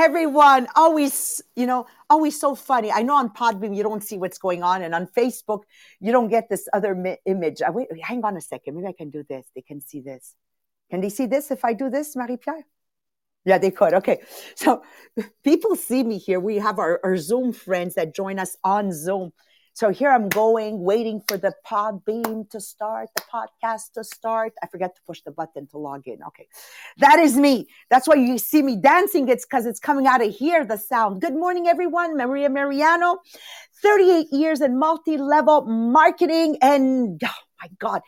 Everyone. Always, you know, always so funny. I know on Podbean you don't see what's going on, and on Facebook you don't get this other mi- image. Uh, wait, hang on a second. Maybe I can do this. They can see this. Can they see this if I do this, Marie Pierre? Yeah, they could. Okay. So people see me here. We have our, our Zoom friends that join us on Zoom. So here I'm going, waiting for the Podbean to start, the podcast to start. I forget to push the button to log in. Okay. That is me. That's why you see me dancing. It's because it's coming out of here, the sound. Good morning, everyone. Maria Mariano, 38 years in multi-level marketing. And oh my God,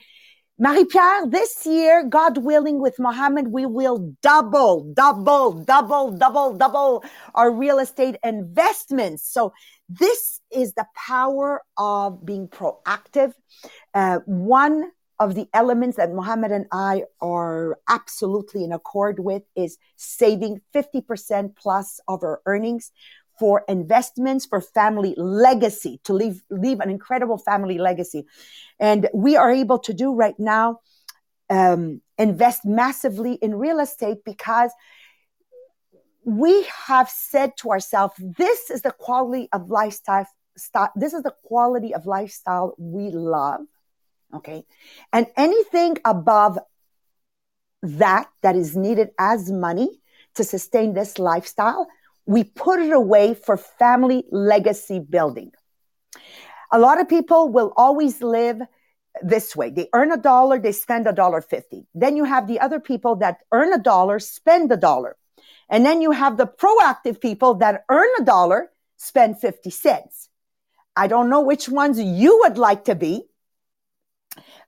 Marie-Pierre, this year, God willing, with Mohammed, we will double, double, double, double, double our real estate investments. So this is the power of being proactive. Uh, one of the elements that Mohammed and I are absolutely in accord with is saving 50% plus of our earnings for investments for family legacy to leave leave an incredible family legacy and we are able to do right now um, invest massively in real estate because we have said to ourselves this is the quality of lifestyle this is the quality of lifestyle we love okay and anything above that that is needed as money to sustain this lifestyle we put it away for family legacy building. A lot of people will always live this way. They earn a dollar, they spend a dollar fifty. Then you have the other people that earn a dollar, spend a dollar. And then you have the proactive people that earn a dollar, spend 50 cents. I don't know which ones you would like to be,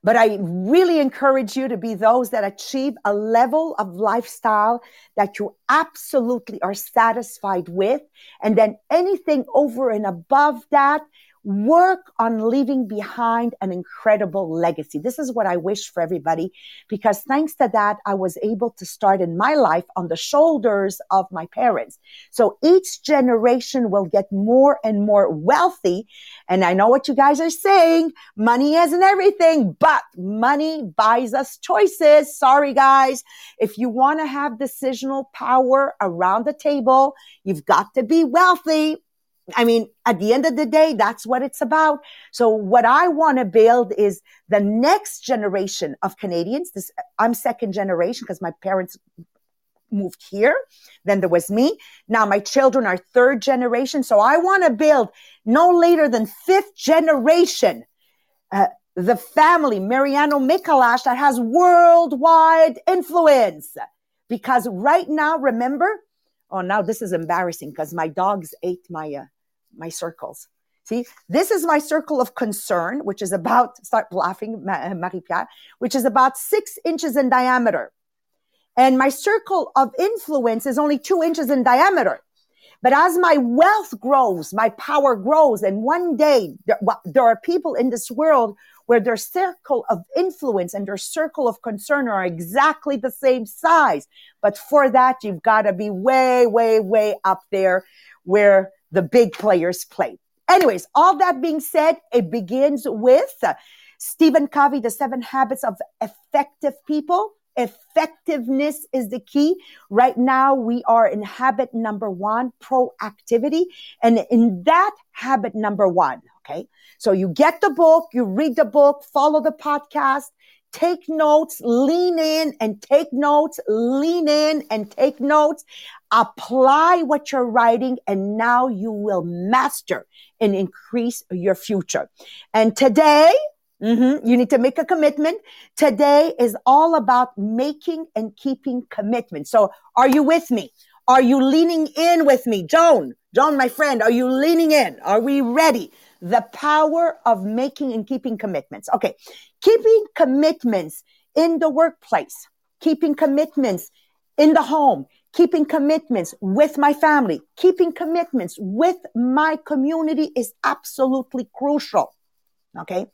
but I really encourage you to be those that achieve a level of lifestyle that you absolutely are satisfied with. And then anything over and above that, work on leaving behind an incredible legacy. This is what I wish for everybody because thanks to that, I was able to start in my life on the shoulders of my parents. So each generation will get more and more wealthy. And I know what you guys are saying. Money isn't everything, but money buys us choices. Sorry, guys. If you want to have decisional power around the table, you've got to be wealthy. I mean, at the end of the day, that's what it's about. So what I want to build is the next generation of Canadians. This, I'm second generation because my parents moved here. Then there was me. Now my children are third generation. So I want to build no later than fifth generation. Uh, the family, Mariano Mikalash, that has worldwide influence. Because right now, remember, oh, now this is embarrassing because my dogs ate my uh, my circles. See, this is my circle of concern, which is about, start laughing, uh, Marie Pierre, which is about six inches in diameter. And my circle of influence is only two inches in diameter. But as my wealth grows, my power grows. And one day there, well, there are people in this world where their circle of influence and their circle of concern are exactly the same size. But for that, you've got to be way, way, way up there where the big players play. Anyways, all that being said, it begins with uh, Stephen Covey, The Seven Habits of Effective People. Effectiveness is the key. Right now, we are in habit number one, proactivity. And in that habit number one, okay, so you get the book, you read the book, follow the podcast, take notes, lean in and take notes, lean in and take notes, apply what you're writing, and now you will master and increase your future. And today, mm-hmm, you need to make a commitment. Today is all about making and keeping commitment. So are you with me? Are you leaning in with me? Joan, Joan, my friend, are you leaning in? Are we ready? The power of making and keeping commitments. Okay. Keeping commitments in the workplace, keeping commitments in the home, keeping commitments with my family, keeping commitments with my community is absolutely crucial. Okay.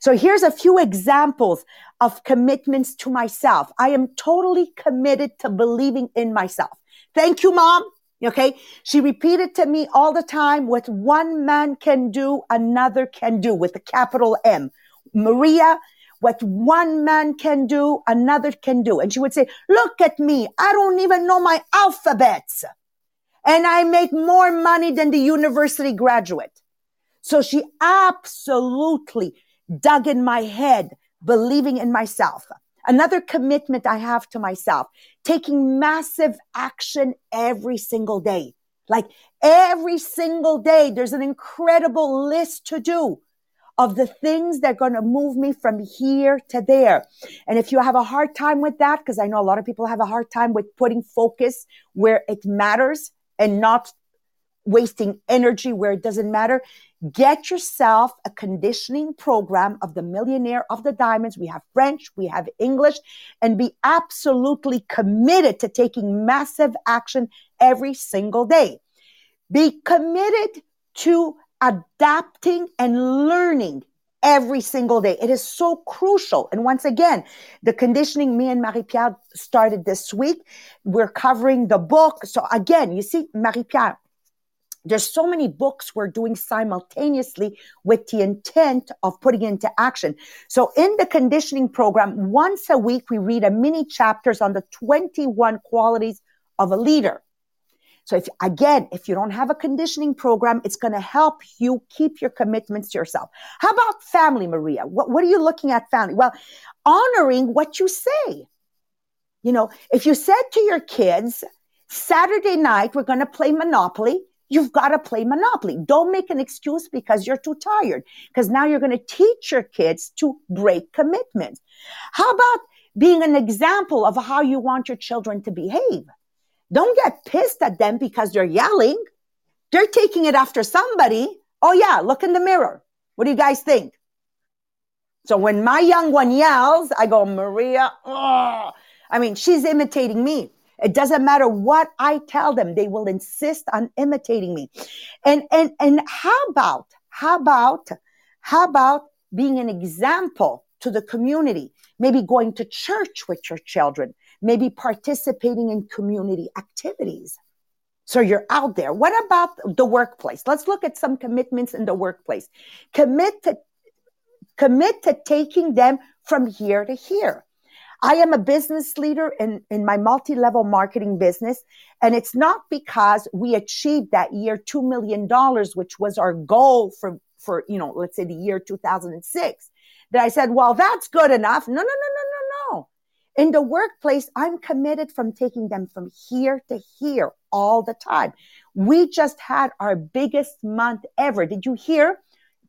So here's a few examples of commitments to myself. I am totally committed to believing in myself. Thank you, mom. Okay. She repeated to me all the time what one man can do, another can do with a capital M. Maria, what one man can do, another can do. And she would say, look at me. I don't even know my alphabets. And I make more money than the university graduate. So she absolutely dug in my head, believing in myself. Another commitment I have to myself, taking massive action every single day. Like every single day, there's an incredible list to do of the things that are going to move me from here to there. And if you have a hard time with that, because I know a lot of people have a hard time with putting focus where it matters and not wasting energy where it doesn't matter, get yourself a conditioning program of the millionaire of the diamonds. We have French, we have English, and be absolutely committed to taking massive action every single day. Be committed to adapting and learning every single day. It is so crucial. And once again, the conditioning me and Marie-Pierre started this week. We're covering the book. So again, you see, Marie-Pierre, there's so many books we're doing simultaneously with the intent of putting into action. So in the conditioning program, once a week, we read a mini chapters on the 21 qualities of a leader. So if, again, if you don't have a conditioning program, it's going to help you keep your commitments to yourself. How about family, Maria? What, what are you looking at family? Well, honoring what you say. You know, if you said to your kids, Saturday night, we're going to play Monopoly. You've got to play Monopoly. Don't make an excuse because you're too tired, because now you're going to teach your kids to break commitments. How about being an example of how you want your children to behave? Don't get pissed at them because they're yelling. They're taking it after somebody. Oh, yeah, look in the mirror. What do you guys think? So when my young one yells, I go, Maria, oh. I mean, she's imitating me. It doesn't matter what I tell them, they will insist on imitating me. And and and how about how about how about being an example to the community? Maybe going to church with your children, maybe participating in community activities. So you're out there. What about the workplace? Let's look at some commitments in the workplace. Commit to commit to taking them from here to here. I am a business leader in, in my multi-level marketing business. And it's not because we achieved that year $2 million, which was our goal for, for, you know, let's say the year 2006 that I said, well, that's good enough. No, no, no, no, no, no. In the workplace, I'm committed from taking them from here to here all the time. We just had our biggest month ever. Did you hear?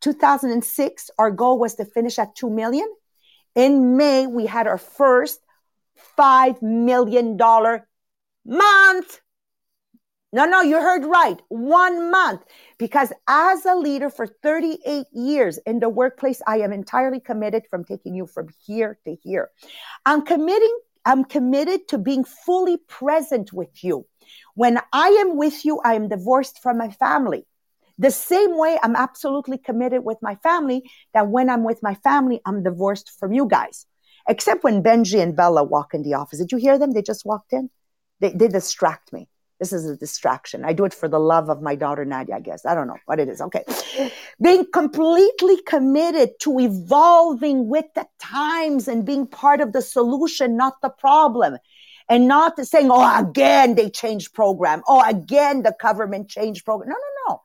2006, our goal was to finish at 2 million. In May, we had our first $5 million month. No, no, you heard right. One month. Because as a leader for 38 years in the workplace, I am entirely committed from taking you from here to here. I'm committing, I'm committed to being fully present with you. When I am with you, I am divorced from my family. The same way I'm absolutely committed with my family that when I'm with my family, I'm divorced from you guys. Except when Benji and Bella walk in the office. Did you hear them? They just walked in. They, they distract me. This is a distraction. I do it for the love of my daughter Nadia, I guess. I don't know what it is. Okay. Being completely committed to evolving with the times and being part of the solution, not the problem. And not saying, oh, again, they changed program. Oh, again, the government changed program. No, no, no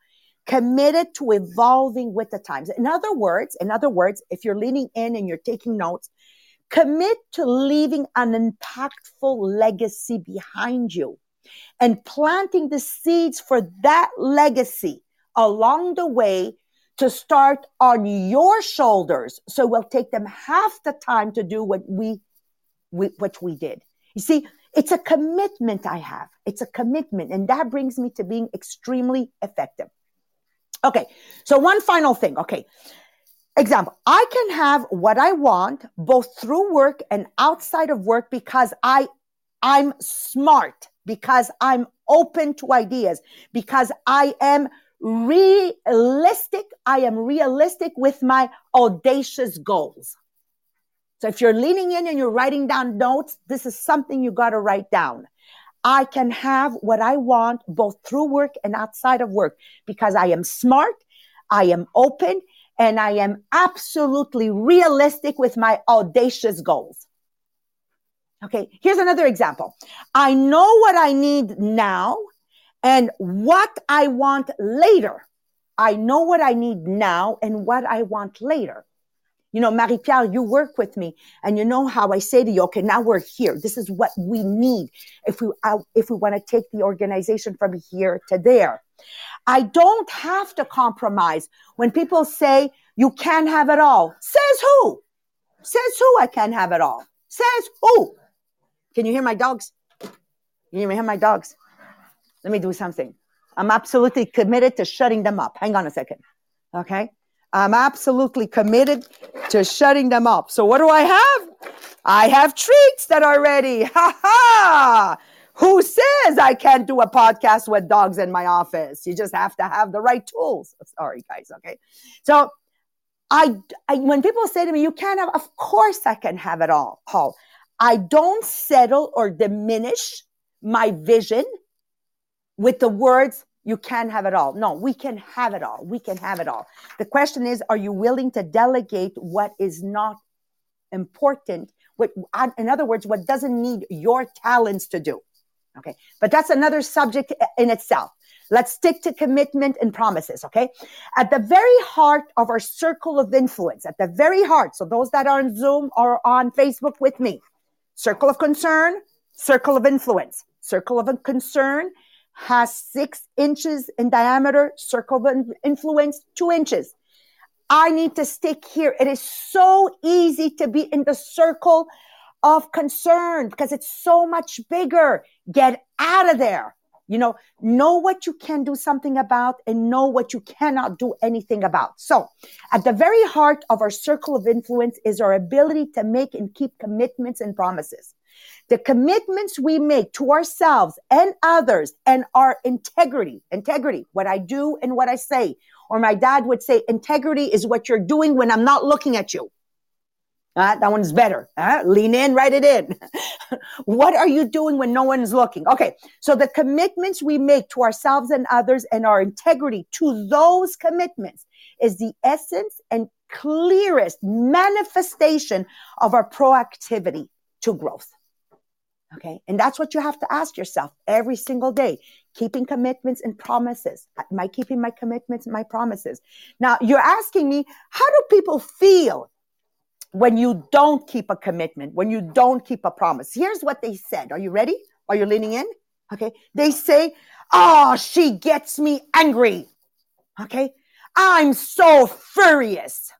committed to evolving with the times. In other words, in other words, if you're leaning in and you're taking notes, commit to leaving an impactful legacy behind you and planting the seeds for that legacy along the way to start on your shoulders. So we'll take them half the time to do what we, we what we did. You see, it's a commitment I have. It's a commitment. And that brings me to being extremely effective. Okay. So one final thing. Okay. Example. I can have what I want both through work and outside of work because I, I'm smart, because I'm open to ideas, because I am realistic. I am realistic with my audacious goals. So if you're leaning in and you're writing down notes, this is something you got to write down. I can have what I want both through work and outside of work because I am smart, I am open, and I am absolutely realistic with my audacious goals. Okay, here's another example. I know what I need now and what I want later. I know what I need now and what I want later. You know, Marie Pierre, you work with me and you know how I say to you, okay, now we're here. This is what we need if we, uh, if we want to take the organization from here to there. I don't have to compromise when people say you can't have it all. Says who? Says who I can't have it all? Says who? Can you hear my dogs? Can you hear my dogs? Let me do something. I'm absolutely committed to shutting them up. Hang on a second. Okay. I'm absolutely committed to shutting them up. So what do I have? I have treats that are ready. Ha ha! Who says I can't do a podcast with dogs in my office? You just have to have the right tools. Sorry, guys. Okay. So I, I when people say to me, you can't have, of course I can have it all, Paul. I don't settle or diminish my vision with the words, you can't have it all. No, we can have it all. We can have it all. The question is, are you willing to delegate what is not important? What, in other words, what doesn't need your talents to do? Okay. But that's another subject in itself. Let's stick to commitment and promises. Okay. At the very heart of our circle of influence, at the very heart. So those that are on Zoom or on Facebook with me, circle of concern, circle of influence, circle of concern has six inches in diameter, circle of influence, two inches. I need to stick here. It is so easy to be in the circle of concern because it's so much bigger. Get out of there. You know, know what you can do something about and know what you cannot do anything about. So at the very heart of our circle of influence is our ability to make and keep commitments and promises. The commitments we make to ourselves and others and our integrity, integrity, what I do and what I say. Or my dad would say, integrity is what you're doing when I'm not looking at you. Uh, that one's better. Uh, lean in, write it in. what are you doing when no one's looking? Okay. So the commitments we make to ourselves and others and our integrity to those commitments is the essence and clearest manifestation of our proactivity to growth. Okay. And that's what you have to ask yourself every single day. Keeping commitments and promises. Am I keeping my commitments and my promises? Now you're asking me, how do people feel when you don't keep a commitment, when you don't keep a promise? Here's what they said. Are you ready? Are you leaning in? Okay. They say, Oh, she gets me angry. Okay. I'm so furious.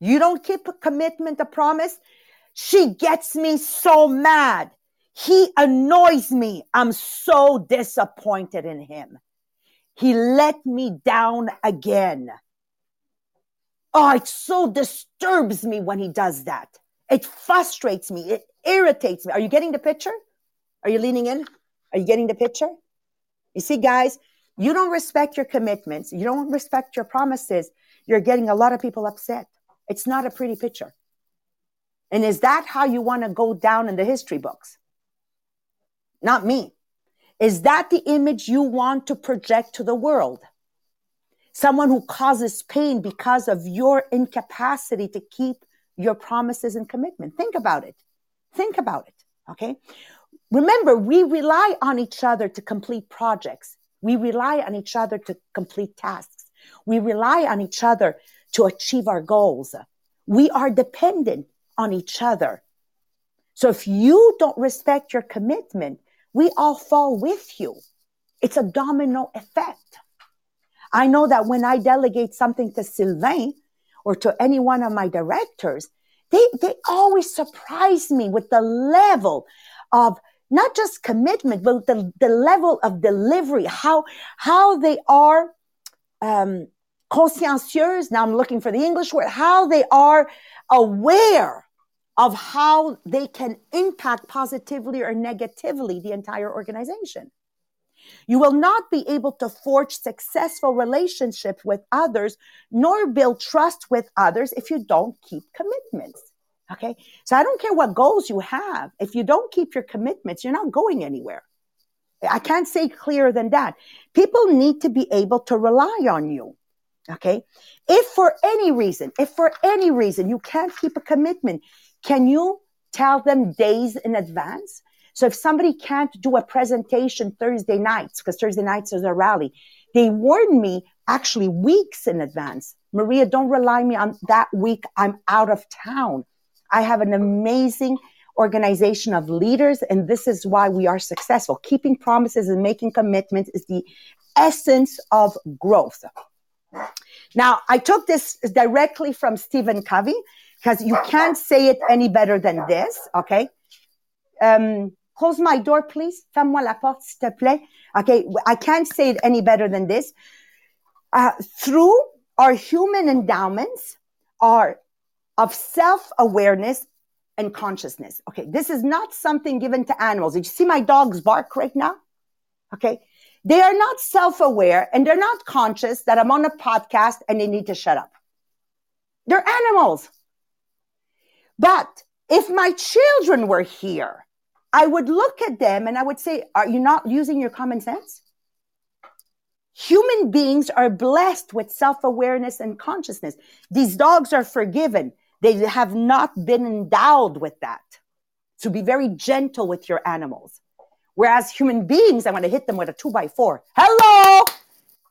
You don't keep a commitment, a promise. She gets me so mad. He annoys me. I'm so disappointed in him. He let me down again. Oh, it so disturbs me when he does that. It frustrates me. It irritates me. Are you getting the picture? Are you leaning in? Are you getting the picture? You see, guys, you don't respect your commitments. You don't respect your promises. You're getting a lot of people upset. It's not a pretty picture. And is that how you want to go down in the history books? not me. Is that the image you want to project to the world? Someone who causes pain because of your incapacity to keep your promises and commitment. Think about it. Think about it. Okay. Remember, we rely on each other to complete projects. We rely on each other to complete tasks. We rely on each other to achieve our goals. We are dependent on each other. So if you don't respect your commitment, we all fall with you. It's a domino effect. I know that when I delegate something to Sylvain or to any one of my directors, they, they always surprise me with the level of not just commitment, but the, the level of delivery, how, how they are, um, consciencieuse. Now I'm looking for the English word, how they are aware of how they can impact positively or negatively the entire organization. You will not be able to forge successful relationships with others nor build trust with others if you don't keep commitments. Okay. So I don't care what goals you have. If you don't keep your commitments, you're not going anywhere. I can't say clearer than that. People need to be able to rely on you. Okay. If for any reason, if for any reason you can't keep a commitment, can you tell them days in advance? So if somebody can't do a presentation Thursday nights, because Thursday nights is a rally, they warn me actually weeks in advance. Maria, don't rely me on that week. I'm out of town. I have an amazing organization of leaders, and this is why we are successful. Keeping promises and making commitments is the essence of growth. Now, I took this directly from Stephen Covey because you can't say it any better than this. Okay. Um, close my door, please. Ferme-moi la porte, s'il te plaît. Okay. I can't say it any better than this. Uh, through our human endowments are of self-awareness and consciousness. Okay. This is not something given to animals. Did you see my dog's bark right now? Okay. They are not self-aware and they're not conscious that I'm on a podcast and they need to shut up. They're animals. But if my children were here, I would look at them and I would say, Are you not using your common sense? Human beings are blessed with self awareness and consciousness. These dogs are forgiven. They have not been endowed with that. So be very gentle with your animals. Whereas human beings, I'm going to hit them with a two by four. Hello?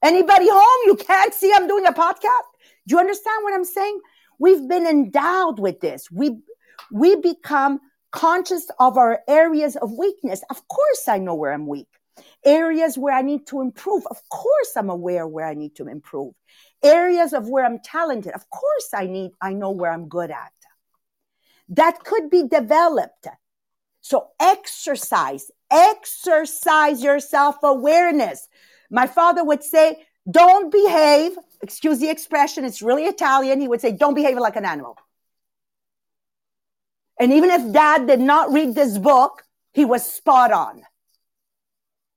Anybody home? You can't see I'm doing a podcast? Do you understand what I'm saying? We've been endowed with this. We, we become conscious of our areas of weakness. Of course, I know where I'm weak. Areas where I need to improve. Of course, I'm aware where I need to improve. Areas of where I'm talented. Of course, I need, I know where I'm good at. That could be developed. So exercise, exercise your self awareness. My father would say, don't behave. Excuse the expression. It's really Italian. He would say, don't behave like an animal. And even if dad did not read this book, he was spot on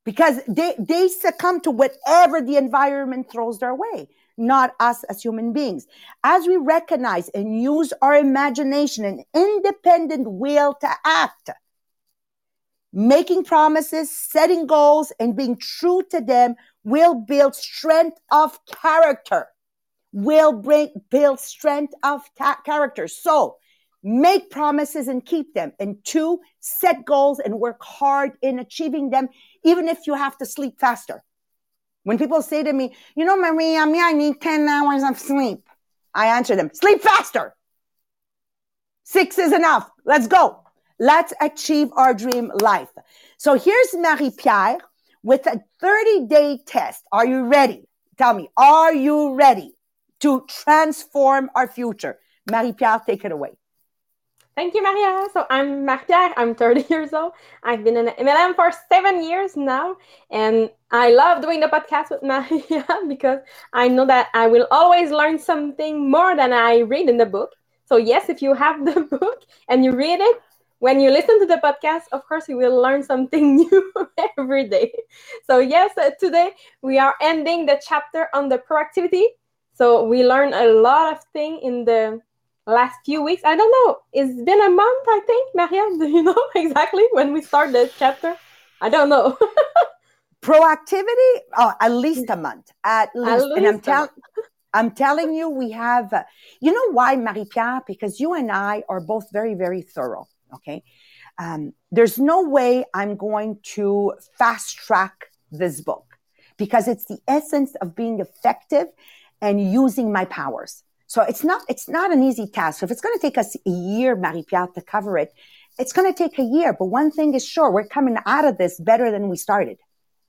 because they, they succumb to whatever the environment throws their way, not us as human beings. As we recognize and use our imagination and independent will to act, making promises, setting goals, and being true to them will build strength of character. Will bring, build strength of ta- character. So make promises and keep them. And two, set goals and work hard in achieving them, even if you have to sleep faster. When people say to me, you know, Maria, me, I need 10 hours of sleep. I answer them, sleep faster. Six is enough. Let's go. Let's achieve our dream life. So here's Marie Pierre with a 30 day test. Are you ready? Tell me, are you ready to transform our future? Marie Pierre, take it away. Thank you, Maria. So I'm Maria. I'm 30 years old. I've been in MLM for seven years now, and I love doing the podcast with Maria because I know that I will always learn something more than I read in the book. So yes, if you have the book and you read it, when you listen to the podcast, of course, you will learn something new every day. So yes, uh, today we are ending the chapter on the proactivity. So we learn a lot of things in the last few weeks. I don't know. It's been a month, I think. Maria, do you know exactly when we start the chapter? I don't know. Proactivity? Oh, at least a month. At least. At least and I'm telling I'm telling you, we have, uh, you know why, Marie Pierre? Because you and I are both very, very thorough. Okay. Um, there's no way I'm going to fast track this book because it's the essence of being effective and using my powers. So it's not, it's not an easy task. So if it's going to take us a year, Marie-Pierre, to cover it, it's going to take a year. But one thing is sure, we're coming out of this better than we started.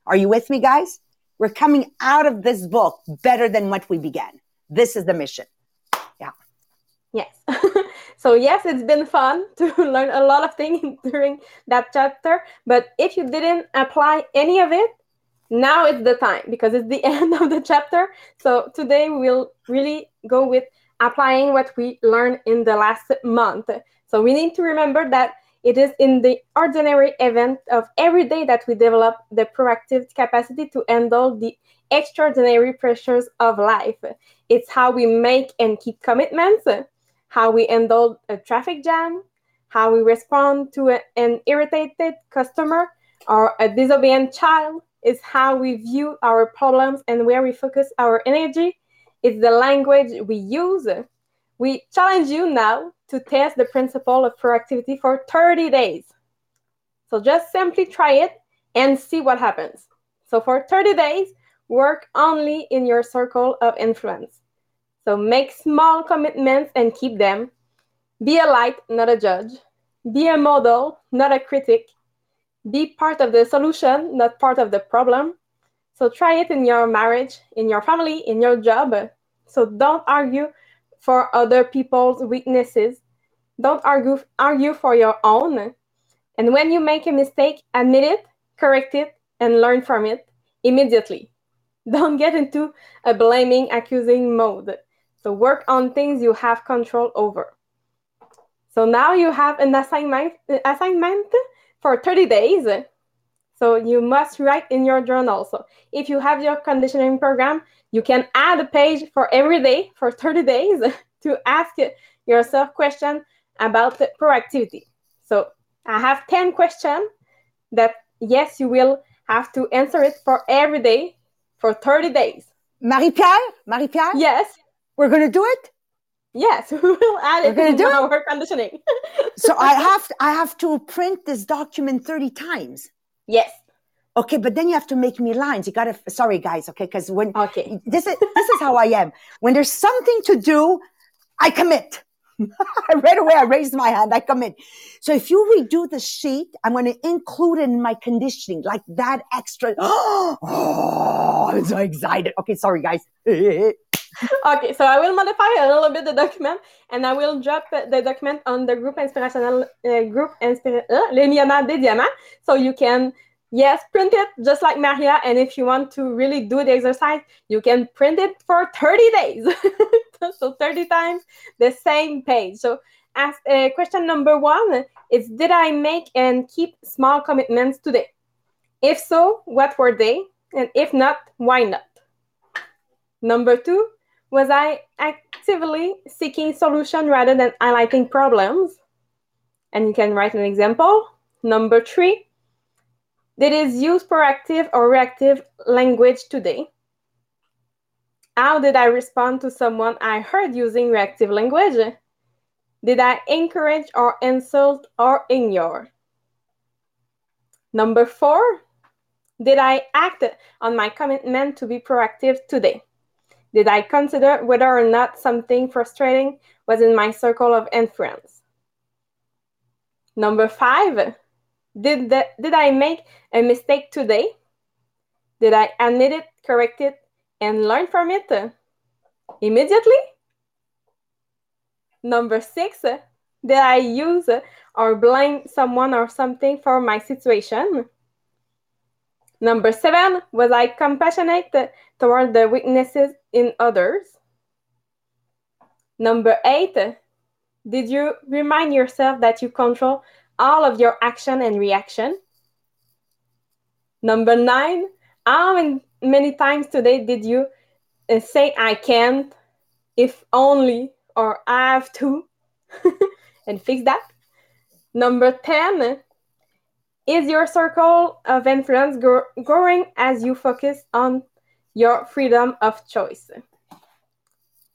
Are you with me, guys? We're coming out of this book better than what we began. This is the mission. Yeah. Yes. so yes, it's been fun to learn a lot of things during that chapter. But if you didn't apply any of it, now it's the time because it's the end of the chapter. So today we'll really go with applying what we learned in the last month. So we need to remember that it is in the ordinary event of every day that we develop the proactive capacity to handle the extraordinary pressures of life. It's how we make and keep commitments, how we handle a traffic jam, how we respond to a, an irritated customer or a disobedient child, is how we view our problems and where we focus our energy it's the language we use. We challenge you now to test the principle of proactivity for 30 days. So just simply try it and see what happens. So for 30 days, work only in your circle of influence. So make small commitments and keep them. Be a light, not a judge. Be a model, not a critic. Be part of the solution, not part of the problem. So try it in your marriage, in your family, in your job. So don't argue for other people's weaknesses. Don't argue argue for your own. And when you make a mistake, admit it, correct it, and learn from it immediately. Don't get into a blaming, accusing mode. So work on things you have control over. So now you have an assignment assignment for 30 days. So you must write in your journal. So if you have your conditioning program, you can add a page for every day for 30 days to ask yourself questions about proactivity. So I have 10 questions that yes, you will have to answer it for every day for 30 days. Marie-Pierre? Marie-Pierre? Yes. We're going to do it? Yes, we will add We're it to our it? conditioning. so I have to, I have to print this document 30 times. Yes. Okay, but then you have to make me lines. You gotta sorry guys, okay? Because when okay. this is this is how I am. When there's something to do, I commit. right away, I raised my hand. I commit. So if you redo the sheet, I'm going to include it in my conditioning, like that extra. Oh, I'm so excited. Okay, sorry, guys. Okay, so I will modify a little bit the document, and I will drop the document on the group inspirational uh, group Inspira uh, Les so you can yes print it just like Maria. And if you want to really do the exercise, you can print it for 30 days. so 30 times the same page. So uh, question number one is did I make and keep small commitments today? If so, what were they? And if not, why not? Number two, was I actively seeking solution rather than highlighting problems? And you can write an example. Number three, did it use proactive or reactive language today? How did I respond to someone I heard using reactive language? Did I encourage or insult or ignore? Number four, did I act on my commitment to be proactive today? Did I consider whether or not something frustrating was in my circle of influence? Number five, did, the, did I make a mistake today? Did I admit it, correct it, and learn from it immediately? Number six, did I use or blame someone or something for my situation? Number seven, was I compassionate toward the weaknesses in others? Number eight, did you remind yourself that you control all of your action and reaction? Number nine, how many times today did you uh, say I can't, if only, or I have to, and fix that? Number 10, is your circle of influence growing as you focus on your freedom of choice?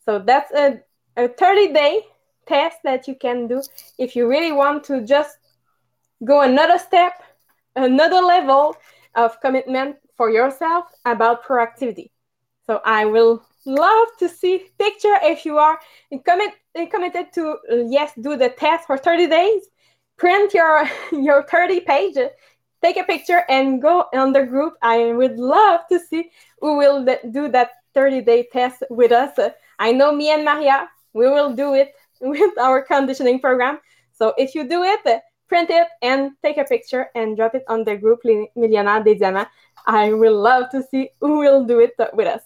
So that's a, a 30 day test that you can do if you really want to just go another step, another level of commitment for yourself about proactivity. So I will love to see picture if you are commit, committed to yes do the test for 30 days print your your 30 page take a picture and go on the group i would love to see who will do that 30 day test with us i know me and maria we will do it with our conditioning program so if you do it print it and take a picture and drop it on the group Millionnaire des Diamants. I will love to see who will do it with us.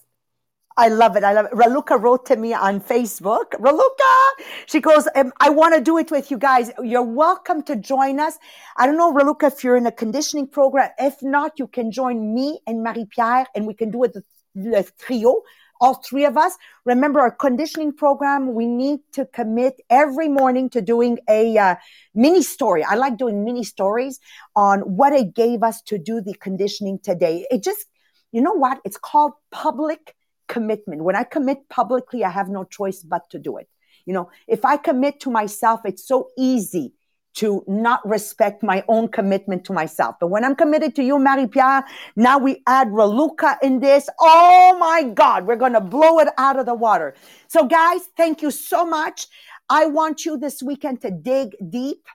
I love it. I love it. Raluca wrote to me on Facebook. Raluca, she goes, um, I want to do it with you guys. You're welcome to join us. I don't know, Raluca, if you're in a conditioning program. If not, you can join me and Marie-Pierre and we can do it the, the trio all three of us. Remember our conditioning program. We need to commit every morning to doing a uh, mini story. I like doing mini stories on what it gave us to do the conditioning today. It just, you know what? It's called public commitment. When I commit publicly, I have no choice but to do it. You know, if I commit to myself, it's so easy to not respect my own commitment to myself. But when I'm committed to you, Marie Pierre, now we add Raluca in this. Oh my God, we're going to blow it out of the water. So, guys, thank you so much. I want you this weekend to dig deep,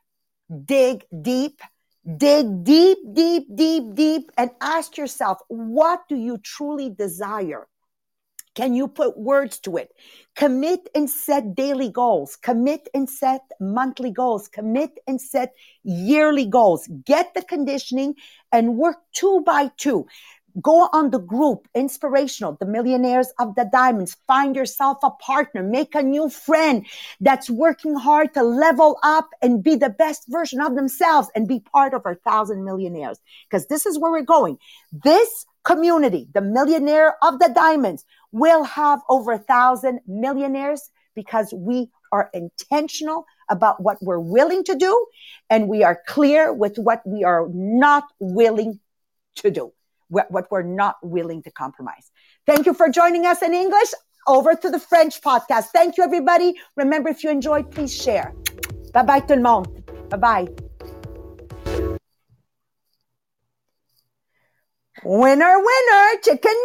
dig deep, dig deep, deep, deep, deep, and ask yourself, what do you truly desire? Can you put words to it? Commit and set daily goals. Commit and set monthly goals. Commit and set yearly goals. Get the conditioning and work two by two. Go on the group, inspirational, the millionaires of the diamonds. Find yourself a partner, make a new friend that's working hard to level up and be the best version of themselves and be part of our thousand millionaires. Because this is where we're going. This community, the millionaire of the diamonds, will have over a thousand millionaires because we are intentional about what we're willing to do and we are clear with what we are not willing to do what, what we're not willing to compromise. Thank you for joining us in English. Over to the French podcast. Thank you, everybody. Remember, if you enjoyed, please share. Bye bye, tout le monde. Bye bye. Winner, winner, chicken